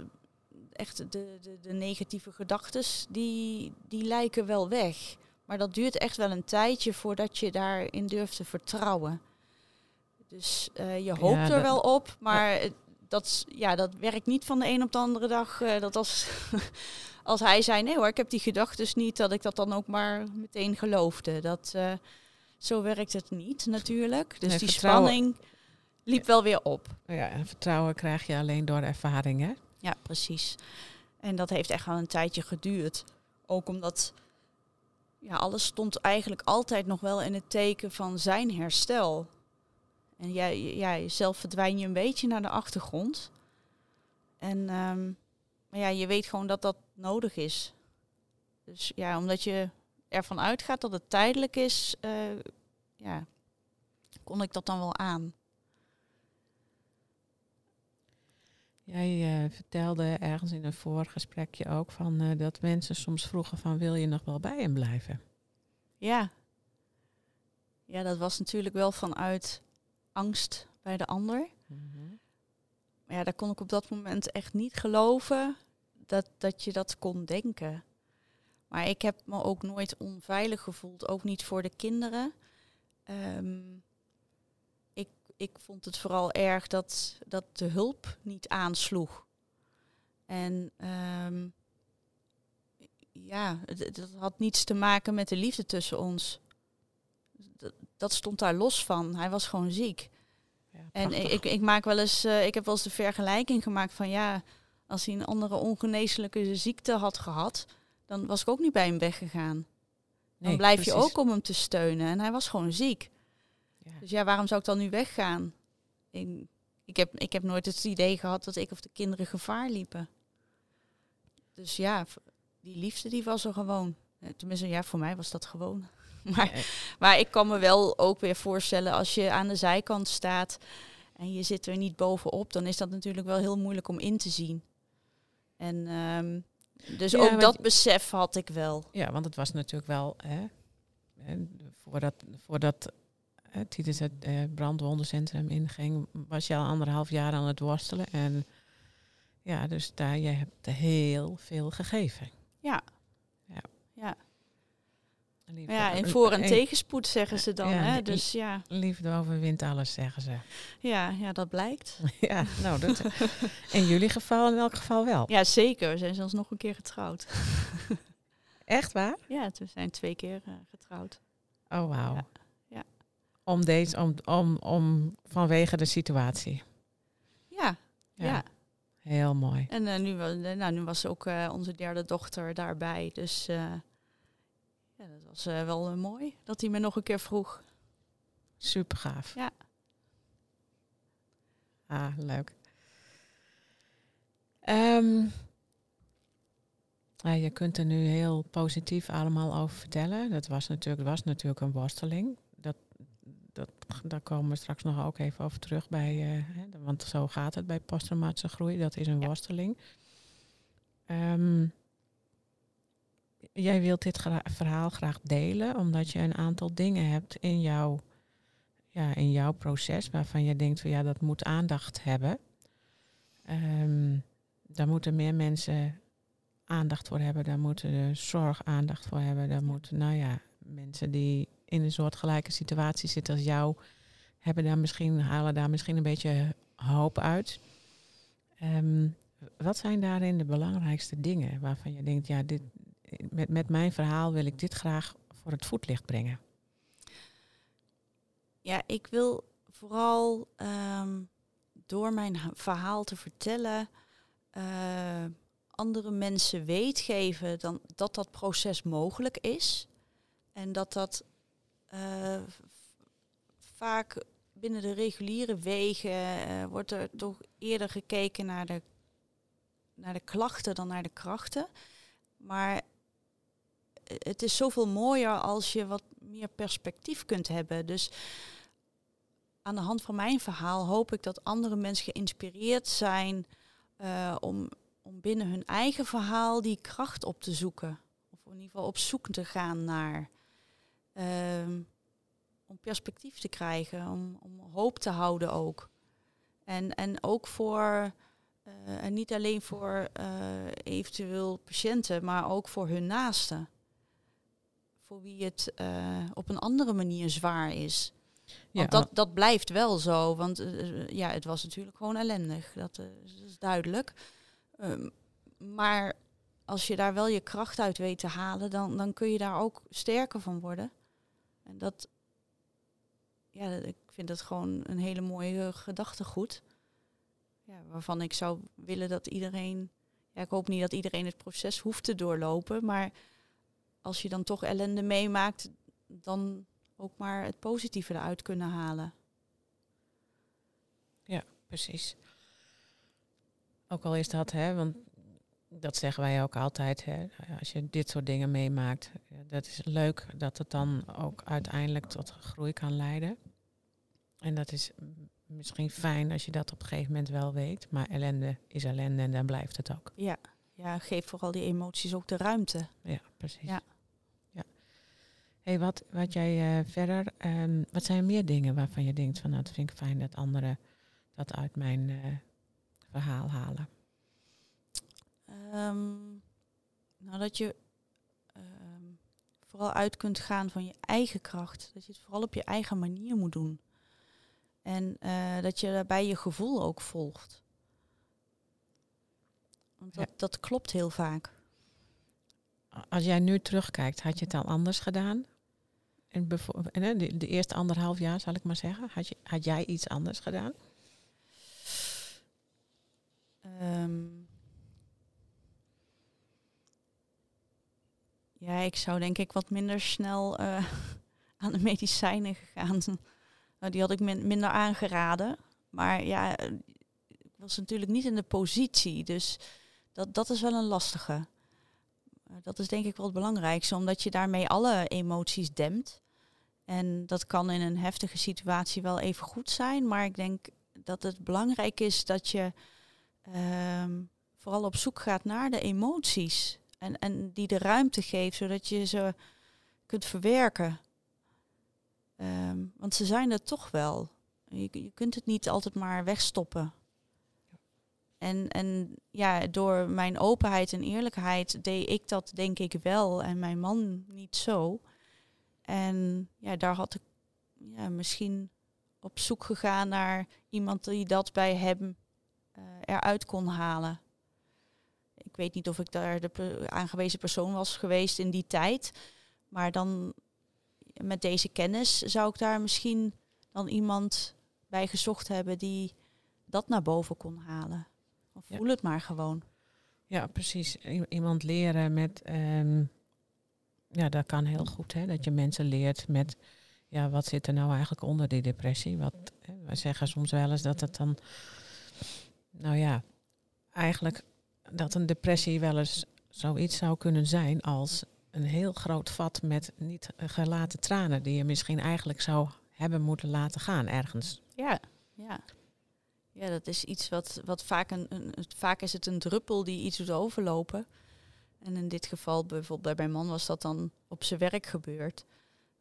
echt de, de, de negatieve gedachten... Die, die lijken wel weg. Maar dat duurt echt wel een tijdje voordat je daarin durft te vertrouwen. Dus uh, je hoopt ja, er wel op, maar ja. dat, ja, dat werkt niet van de een op de andere dag. Uh, dat als, <laughs> als hij zei, nee hoor, ik heb die gedachten niet, dat ik dat dan ook maar meteen geloofde. Dat, uh, zo werkt het niet natuurlijk. Dus Nee, die vertrouwen- spanning liep wel weer op. Ja, en vertrouwen krijg je alleen door ervaring, hè? Ja, precies. En dat heeft echt wel een tijdje geduurd. Ook omdat ja, alles stond eigenlijk altijd nog wel in het teken van zijn herstel. En jij, ja, zelf verdwijn je een beetje naar de achtergrond. En ehm, maar ja, je weet gewoon dat dat nodig is. Dus ja, omdat je ervan uitgaat dat het tijdelijk is, eh, ja, kon ik dat dan wel aan. Jij eh, vertelde ergens in een vorig gesprekje ook van eh, dat mensen soms vroegen van wil je nog wel bij hem blijven? Ja. Ja, dat was natuurlijk wel vanuit angst bij de ander. Maar ja, daar kon ik op dat moment echt niet geloven dat, dat je dat kon denken. Maar ik heb me ook nooit onveilig gevoeld, ook niet voor de kinderen. Ehm, ik, ik vond het vooral erg dat, dat de hulp niet aansloeg. En ehm, ja, het had niets te maken met de liefde tussen ons. Dat, stond daar los van. Hij was gewoon ziek. Ja, En ik, ik maak wel eens, eh, ik heb wel eens de vergelijking gemaakt van ja, als hij een andere ongeneeslijke ziekte had gehad, dan was ik ook niet bij hem weggegaan. Dan Nee, blijf je ook om hem te steunen. En hij was gewoon ziek. Ja. Dus ja, waarom zou ik dan nu weggaan? Ik, ik, heb, ik heb nooit het idee gehad dat ik of de kinderen gevaar liepen. Dus ja, die liefde die was er gewoon. Eh, Tenminste, ja, voor mij was dat gewoon. <laughs> Maar, Nee, maar ik kan me wel ook weer voorstellen als je aan de zijkant staat en je zit er niet bovenop, dan is dat natuurlijk wel heel moeilijk om in te zien. En ehm, dus Ja, ook dat je- besef had ik wel. Ja, want het was natuurlijk wel, hè, voordat, voordat hè, Titus het eh, brandwondencentrum inging, was je al anderhalf jaar aan het worstelen. En ja, dus daar, je hebt heel veel gegeven. Ja. Ja. Ja. Liefde, Ja, en voor en tegenspoed zeggen ze dan. Ja, hè? Dus ja, Liefde overwint alles, zeggen ze. ja, ja, dat blijkt. <laughs> ja, nou, dat, <laughs> in jullie geval in elk geval wel. Ja, zeker. We zijn zelfs nog een keer getrouwd. <laughs> Echt waar? Ja, we zijn twee keer eh, getrouwd. Oh, wauw. Ja. Ja. Om deze, om, om, om, vanwege de situatie. Ja, ja. Heel mooi. En eh, nu, eh, nou, nu was ook onze derde dochter daarbij. Dus ja, dat was eh, wel eh, mooi dat hij me nog een keer vroeg. Super gaaf. Ja. Ah, leuk. Ehm, Ja, je kunt er nu heel positief allemaal over vertellen. Dat was natuurlijk, was natuurlijk een worsteling. Dat, dat, daar komen we straks nog ook even over terug bij. eh, want zo gaat het bij posttraumatische groei. Dat is een Ja. worsteling. Jij wilt dit verhaal graag delen, omdat je een aantal dingen hebt in jouw, ja, in jouw proces waarvan je denkt van ja, dat moet aandacht hebben. Ehm, daar moeten meer mensen aandacht voor hebben. Daar moeten zorg aandacht voor hebben. Daar moeten, nou ja, mensen die in een soortgelijke situatie zitten als jou, hebben daar misschien, halen daar misschien een beetje hoop uit. Ehm, wat zijn daarin de belangrijkste dingen waarvan je denkt, ja, dit, met, met mijn verhaal wil ik dit graag voor het voetlicht brengen? Ja, ik wil vooral ehm, door mijn ha- verhaal te vertellen, eh, andere mensen weet geven dan, dat dat proces mogelijk is. En dat dat eh, vaak binnen de reguliere wegen eh, wordt er toch eerder gekeken naar de, naar de klachten dan naar de krachten. Maar het is zoveel mooier als je wat meer perspectief kunt hebben. Dus aan de hand van mijn verhaal hoop ik dat andere mensen geïnspireerd zijn eh, om, om binnen hun eigen verhaal die kracht op te zoeken. Of in ieder geval op zoek te gaan naar. ehm, om perspectief te krijgen, om, om hoop te houden ook. En, en ook voor, eh, en niet alleen voor eh, eventueel patiënten, maar ook voor hun naasten. Voor wie het eh, op een andere manier zwaar is. Want dat, dat blijft wel zo, want eh, ja, het was natuurlijk gewoon ellendig. Dat, eh, dat is duidelijk. Ehm, maar als je daar wel je kracht uit weet te halen, dan, dan kun je daar ook sterker van worden. En dat, ja, ik vind dat gewoon een hele mooie gedachtegoed. Ja, waarvan ik zou willen dat iedereen, ja, ik hoop niet dat iedereen het proces hoeft te doorlopen, maar als je dan toch ellende meemaakt, dan ook maar het positieve eruit kunnen halen. Precies. Ook al is dat, hè, want dat zeggen wij ook altijd, hè, als je dit soort dingen meemaakt, ja, dat is leuk dat het dan ook uiteindelijk tot groei kan leiden. En dat is misschien fijn als je dat op een gegeven moment wel weet, maar ellende is ellende en dan blijft het ook. Ja, ja geef vooral die emoties ook de ruimte. Ja, precies. Ja. ja. Hey, wat, wat jij eh, verder, ehm, wat zijn meer dingen waarvan je denkt van, nou, dat vind ik fijn dat anderen dat uit mijn eh, verhaal halen? Ehm, nou, dat je ehm, vooral uit kunt gaan van je eigen kracht. Dat je het vooral op je eigen manier moet doen. En eh, dat je daarbij je gevoel ook volgt. Want Ja. dat, klopt heel vaak. Als jij nu terugkijkt, had je het dan anders gedaan? En de, de eerste anderhalf jaar, zal ik maar zeggen. Had, je, had jij iets anders gedaan? Ehm, ja, ik zou denk ik wat minder snel eh, <laughs> aan de medicijnen gegaan. Nou, <laughs> die had ik min- minder aangeraden. Maar ja, ik was natuurlijk niet in de positie. Dus dat, dat is wel een lastige. Dat is denk ik wel het belangrijkste, omdat je daarmee alle emoties dempt. En dat kan in een heftige situatie wel even goed zijn. Maar ik denk dat het belangrijk is dat je ehm, vooral op zoek gaat naar de emoties. En, en die de ruimte geeft, zodat je ze kunt verwerken. Ehm, want ze zijn er toch wel. Je, je kunt het niet altijd maar wegstoppen. En, en ja, door mijn openheid en eerlijkheid deed ik dat denk ik wel en mijn man niet zo. En ja, daar had ik ja, misschien op zoek gegaan naar iemand die dat bij hem eh, eruit kon halen. Ik weet niet of ik daar de aangewezen persoon was geweest in die tijd. Maar dan met deze kennis zou ik daar misschien dan iemand bij gezocht hebben die dat naar boven kon halen. Of voel het maar gewoon. Ja, precies. Iemand leren met. ehm, ja, dat kan heel goed, hè? Dat je mensen leert met. Ja, wat zit er nou eigenlijk onder die depressie? Wat, hè, wij zeggen soms wel eens dat het dan. Nou ja, eigenlijk dat een depressie wel eens zoiets zou kunnen zijn als een heel groot vat met niet gelaten tranen die je misschien eigenlijk zou hebben moeten laten gaan ergens. Ja, ja. Ja, dat is iets wat, wat vaak een, een, vaak is het een druppel die iets doet overlopen. En in dit geval, bijvoorbeeld bij mijn man, was dat dan op zijn werk gebeurd.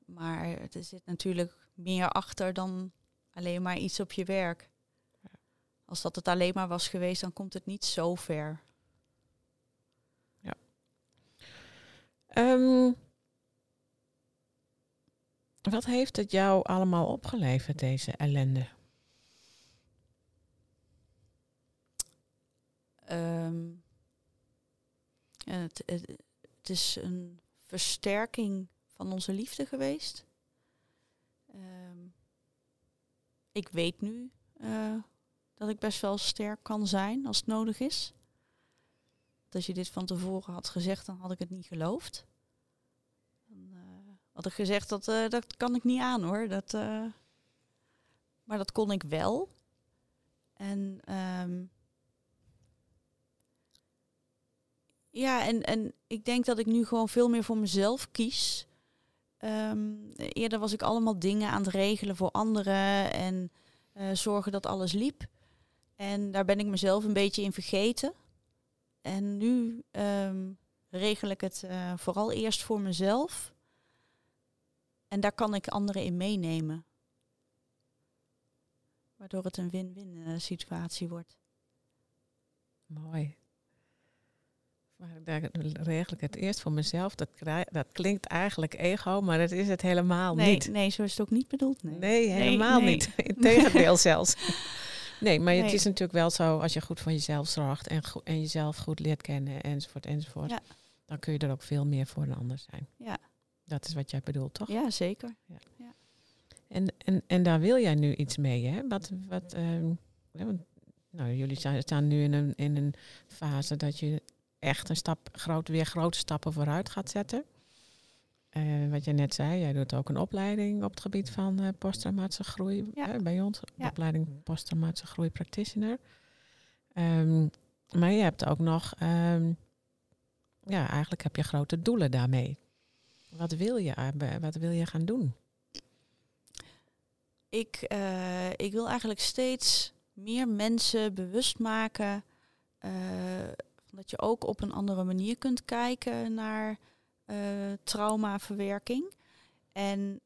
Maar er zit natuurlijk meer achter dan alleen maar iets op je werk. Als dat het alleen maar was geweest, dan komt het niet zo ver. Ja. Ehm, wat heeft het jou allemaal opgeleverd, deze ellende? Um, het, het, is een versterking van onze liefde geweest. Um, ik weet nu uh, dat ik best wel sterk kan zijn als het nodig is. als je dit van tevoren had gezegd, dan had ik het niet geloofd. Dan uh, had ik gezegd dat uh, dat kan ik niet aan hoor. Dat, maar dat kon ik wel. En um, ja, en, en ik denk dat ik nu gewoon veel meer voor mezelf kies. Um, eerder was ik allemaal dingen aan het regelen voor anderen en uh, zorgen dat alles liep. En daar ben ik mezelf een beetje in vergeten. En nu um, regel ik het uh, vooral eerst voor mezelf. En daar kan ik anderen in meenemen. Waardoor het een win-win uh, situatie wordt. Mooi. Maar daar regel ik het eerst voor mezelf. Dat, dat klinkt eigenlijk ego, maar dat is het helemaal nee, niet. Nee, zo is het ook niet bedoeld. Nee, nee helemaal nee, niet. Integendeel <laughs> zelfs. Nee, maar het is natuurlijk wel zo, als je goed voor jezelf zorgt en, en jezelf goed leert kennen enzovoort enzovoort, ja. dan kun je er ook veel meer voor een ander zijn. Ja. Dat is wat jij bedoelt, toch? Ja, zeker. Ja. ja. En, en, en daar wil jij nu iets mee, hè? Wat, wat, uh, nou, jullie staan nu in een, in een fase dat je echt een stap, groot, weer grote stappen vooruit gaat zetten. Uh, wat je net zei, jij doet ook een opleiding op het gebied van uh, posttraumatische groei ja. bij ons. Ja. Opleiding posttraumatische groei practitioner. Um, maar je hebt ook nog, um, ja, eigenlijk heb je grote doelen daarmee. Wat wil je, wat wil je gaan doen? Ik, ik wil eigenlijk steeds meer mensen bewust maken dat je ook op een andere manier kunt kijken naar uh, traumaverwerking. En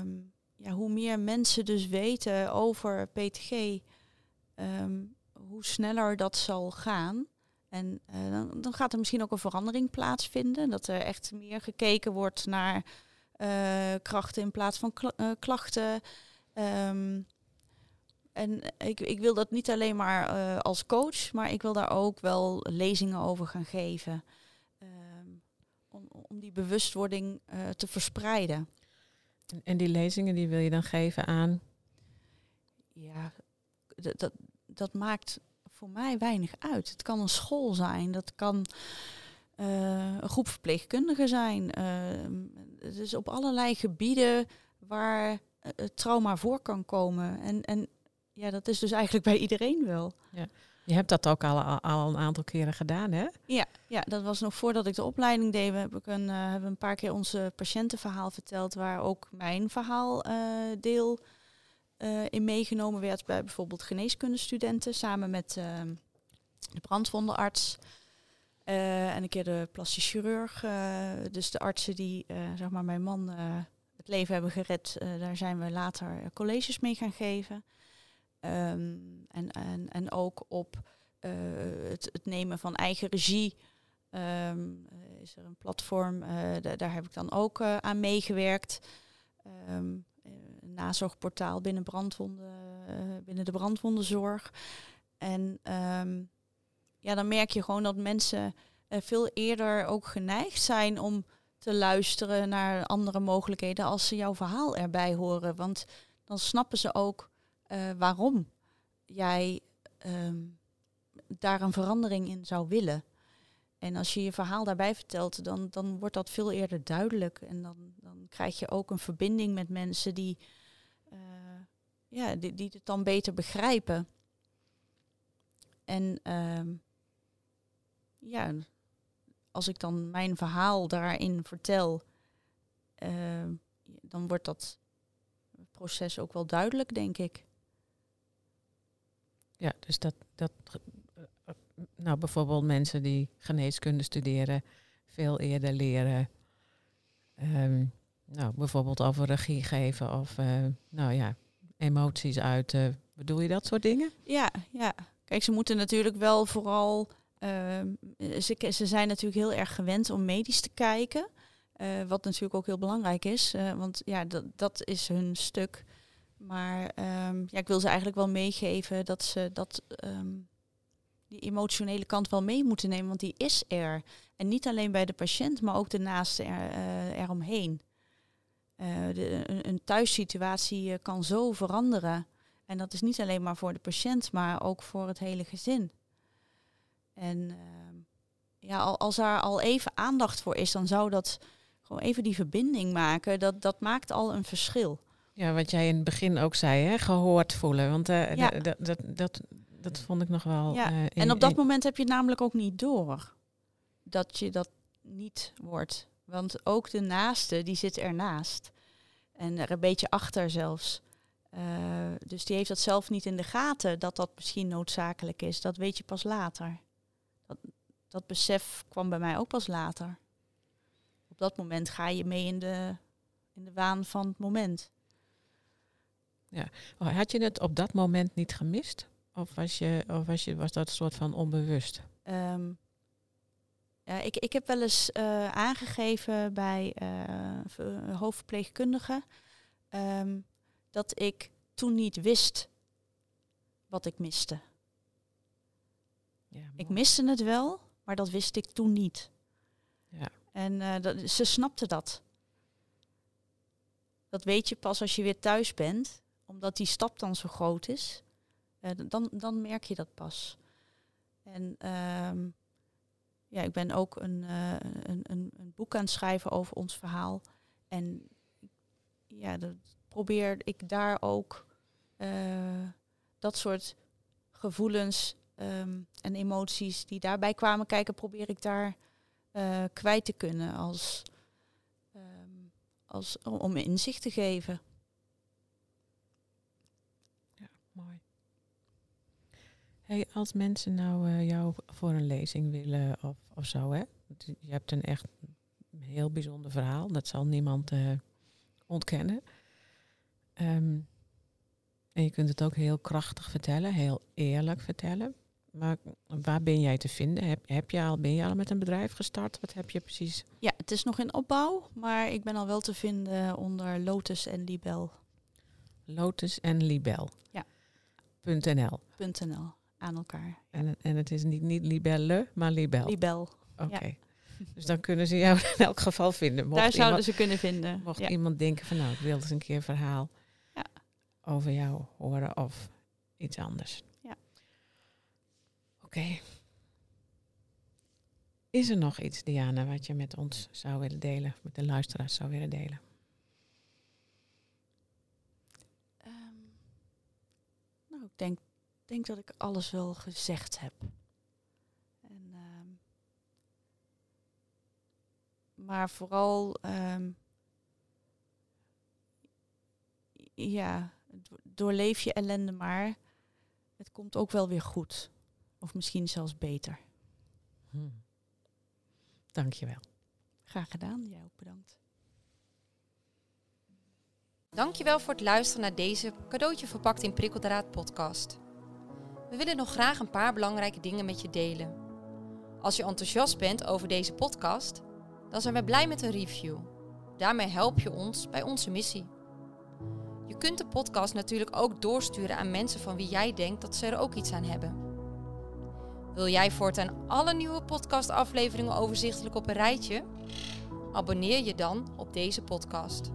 um, ja, hoe meer mensen dus weten over PTG, ehm, hoe sneller dat zal gaan. En uh, dan, dan, gaat er misschien ook een verandering plaatsvinden. Dat er echt meer gekeken wordt naar uh, krachten in plaats van klachten. Um, en ik, ik wil dat niet alleen maar uh, als coach, maar ik wil daar ook wel lezingen over gaan geven. Um, om, om die bewustwording uh, te verspreiden. En, die lezingen die wil je dan geven aan? Ja, dat, dat maakt voor mij weinig uit. Het kan een school zijn, dat kan uh, een groep verpleegkundigen zijn. het is op allerlei gebieden waar trauma voor kan komen. En, en ja, dat is dus eigenlijk bij iedereen wel. Ja. Je hebt dat ook al, al een aantal keren gedaan, hè? Ja, ja, dat was nog voordat ik de opleiding deed. We hebben, een, uh, hebben een paar keer onze patiëntenverhaal verteld, waar ook mijn verhaal uh, deel uh, in meegenomen werd bij bijvoorbeeld geneeskundestudenten, samen met de brandwondenarts en een keer de plastisch chirurg. dus de artsen die, zeg maar, mijn man het leven hebben gered, daar zijn we later colleges mee gaan geven. Um, en, en, en ook op uh, het, het, nemen van eigen regie. Um, is er een platform, uh, daar heb ik dan ook aan meegewerkt. Een nazorgportaal binnen, brandwonden, binnen de brandwondenzorg. En ja, dan merk je gewoon dat mensen veel eerder ook geneigd zijn om te luisteren naar andere mogelijkheden als ze jouw verhaal erbij horen. Want dan snappen ze ook uh, waarom jij um, daar een verandering in zou willen. En als je je verhaal daarbij vertelt, dan, dan wordt dat veel eerder duidelijk. En dan, dan krijg je ook een verbinding met mensen die, uh, ja, die, die het dan beter begrijpen. En um, ja, als ik dan mijn verhaal daarin vertel, eh, dan wordt dat proces ook wel duidelijk, denk ik. Ja, dus dat, dat nou bijvoorbeeld mensen die geneeskunde studeren, veel eerder leren. Ehm, nou, bijvoorbeeld over regie geven of uh, nou ja, emoties uiten. Bedoel je dat soort dingen? Ja, ja. Kijk, ze moeten natuurlijk wel vooral. Uh, ze, ze zijn natuurlijk heel erg gewend om medisch te kijken. Wat natuurlijk ook heel belangrijk is. Want ja, dat, dat is hun stuk. Maar um, ja, ik wil ze eigenlijk wel meegeven dat ze dat um, die emotionele kant wel mee moeten nemen, want die is er. En niet alleen bij de patiënt, maar ook de naaste er, uh, eromheen. Uh, de, een, thuissituatie uh, kan zo veranderen. En dat is niet alleen maar voor de patiënt, maar ook voor het hele gezin. En ehm, ja, als daar al even aandacht voor is, dan zou dat gewoon even die verbinding maken. Dat, dat maakt al een verschil. Ja, wat jij in het begin ook zei, hè? gehoord voelen. Want ja. dat, dat, dat, dat vond ik nog wel. Ja. Uh, in, en op dat in... moment heb je het namelijk ook niet door dat je dat niet wordt. Want ook de naaste, die zit ernaast. En er een beetje achter zelfs. Uh, dus die heeft dat zelf niet in de gaten dat dat misschien noodzakelijk is. Dat weet je pas later. Dat, dat besef kwam bij mij ook pas later. Op dat moment ga je mee in de, in de waan van het moment. Ja. Oh, had je het op dat moment niet gemist? Of was, je, of was, je, was dat een soort van onbewust? Um, ja, ik, ik heb wel eens uh, aangegeven bij uh, hoofdverpleegkundigen um, dat ik toen niet wist wat ik miste. Ja, ik miste het wel, maar dat wist ik toen niet. Ja. En uh, dat, ze snapte dat. Dat weet je pas als je weer thuis bent, omdat die stap dan zo groot is. Uh, dan, dan merk je dat pas. En um, ja, ik ben ook een, uh, een, een, een, boek aan het schrijven over ons verhaal. En ja, dat probeer ik daar ook uh, dat soort gevoelens um, en emoties die daarbij kwamen kijken, probeer ik daar kwijt te kunnen als, um, als, om inzicht te geven. Hey, als mensen nou uh, jou voor een lezing willen of, of zo, hè? Je hebt een echt heel bijzonder verhaal, dat zal niemand uh, ontkennen. Um, en je kunt het ook heel krachtig vertellen, heel eerlijk vertellen. Maar waar ben jij te vinden? Heb, heb je al, ben je al met een bedrijf gestart? Wat heb je precies? Ja, het is nog in opbouw, maar ik ben al wel te vinden onder Lotus en Libel. Lotus en Libel. Ja. .nl. .nl aan elkaar. En, en het is niet, niet libelle, maar libel. Libel. Oké. Dus dan kunnen ze jou in elk geval vinden. Mocht Daar zouden ze kunnen vinden. Mocht iemand denken van nou, ik wil eens een keer een verhaal ja. over jou horen of iets anders. Ja. Oké. Is er nog iets, Diana, wat je met ons zou willen delen, met de luisteraars zou willen delen? Um, nou, ik denk denk dat ik alles wel gezegd heb. En, uh, maar vooral, um, ja, doorleef je ellende maar. Het komt ook wel weer goed. Of misschien zelfs beter. Hmm. Dankjewel. Graag gedaan. Jij ook bedankt. Dankjewel voor het luisteren naar deze cadeautje verpakt in prikkeldraad podcast. We willen nog graag een paar belangrijke dingen met je delen. Als je enthousiast bent over deze podcast, dan zijn we blij met een review. Daarmee help je ons bij onze missie. Je kunt de podcast natuurlijk ook doorsturen aan mensen van wie jij denkt dat ze er ook iets aan hebben. Wil jij voortaan alle nieuwe podcastafleveringen overzichtelijk op een rijtje? Abonneer je dan op deze podcast.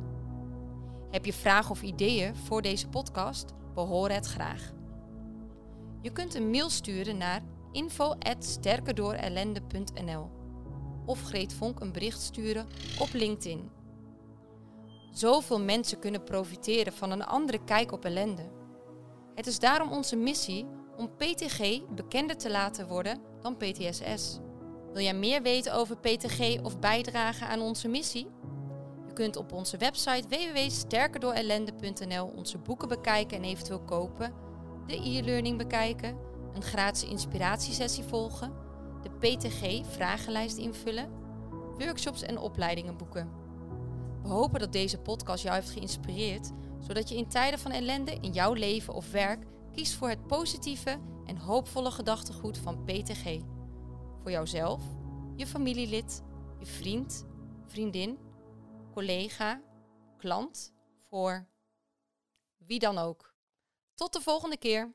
Heb je vragen of ideeën voor deze podcast? Behoren het graag. Je kunt een mail sturen naar info@sterkerdoorellende.nl of Greet Vonk een bericht sturen op LinkedIn. Zoveel mensen kunnen profiteren van een andere kijk op ellende. Het is daarom onze missie om PTG bekender te laten worden dan PTSS. Wil jij meer weten over PTG of bijdragen aan onze missie? Je kunt op onze website www.sterkerdoorellende.nl onze boeken bekijken en eventueel kopen, de e-learning bekijken, een gratis inspiratiesessie volgen, de PTG-vragenlijst invullen, workshops en opleidingen boeken. We hopen dat deze podcast jou heeft geïnspireerd, zodat je in tijden van ellende in jouw leven of werk kiest voor het positieve en hoopvolle gedachtegoed van PTG. Voor jouzelf, je familielid, je vriend, vriendin, collega, klant, voor wie dan ook. Tot de volgende keer.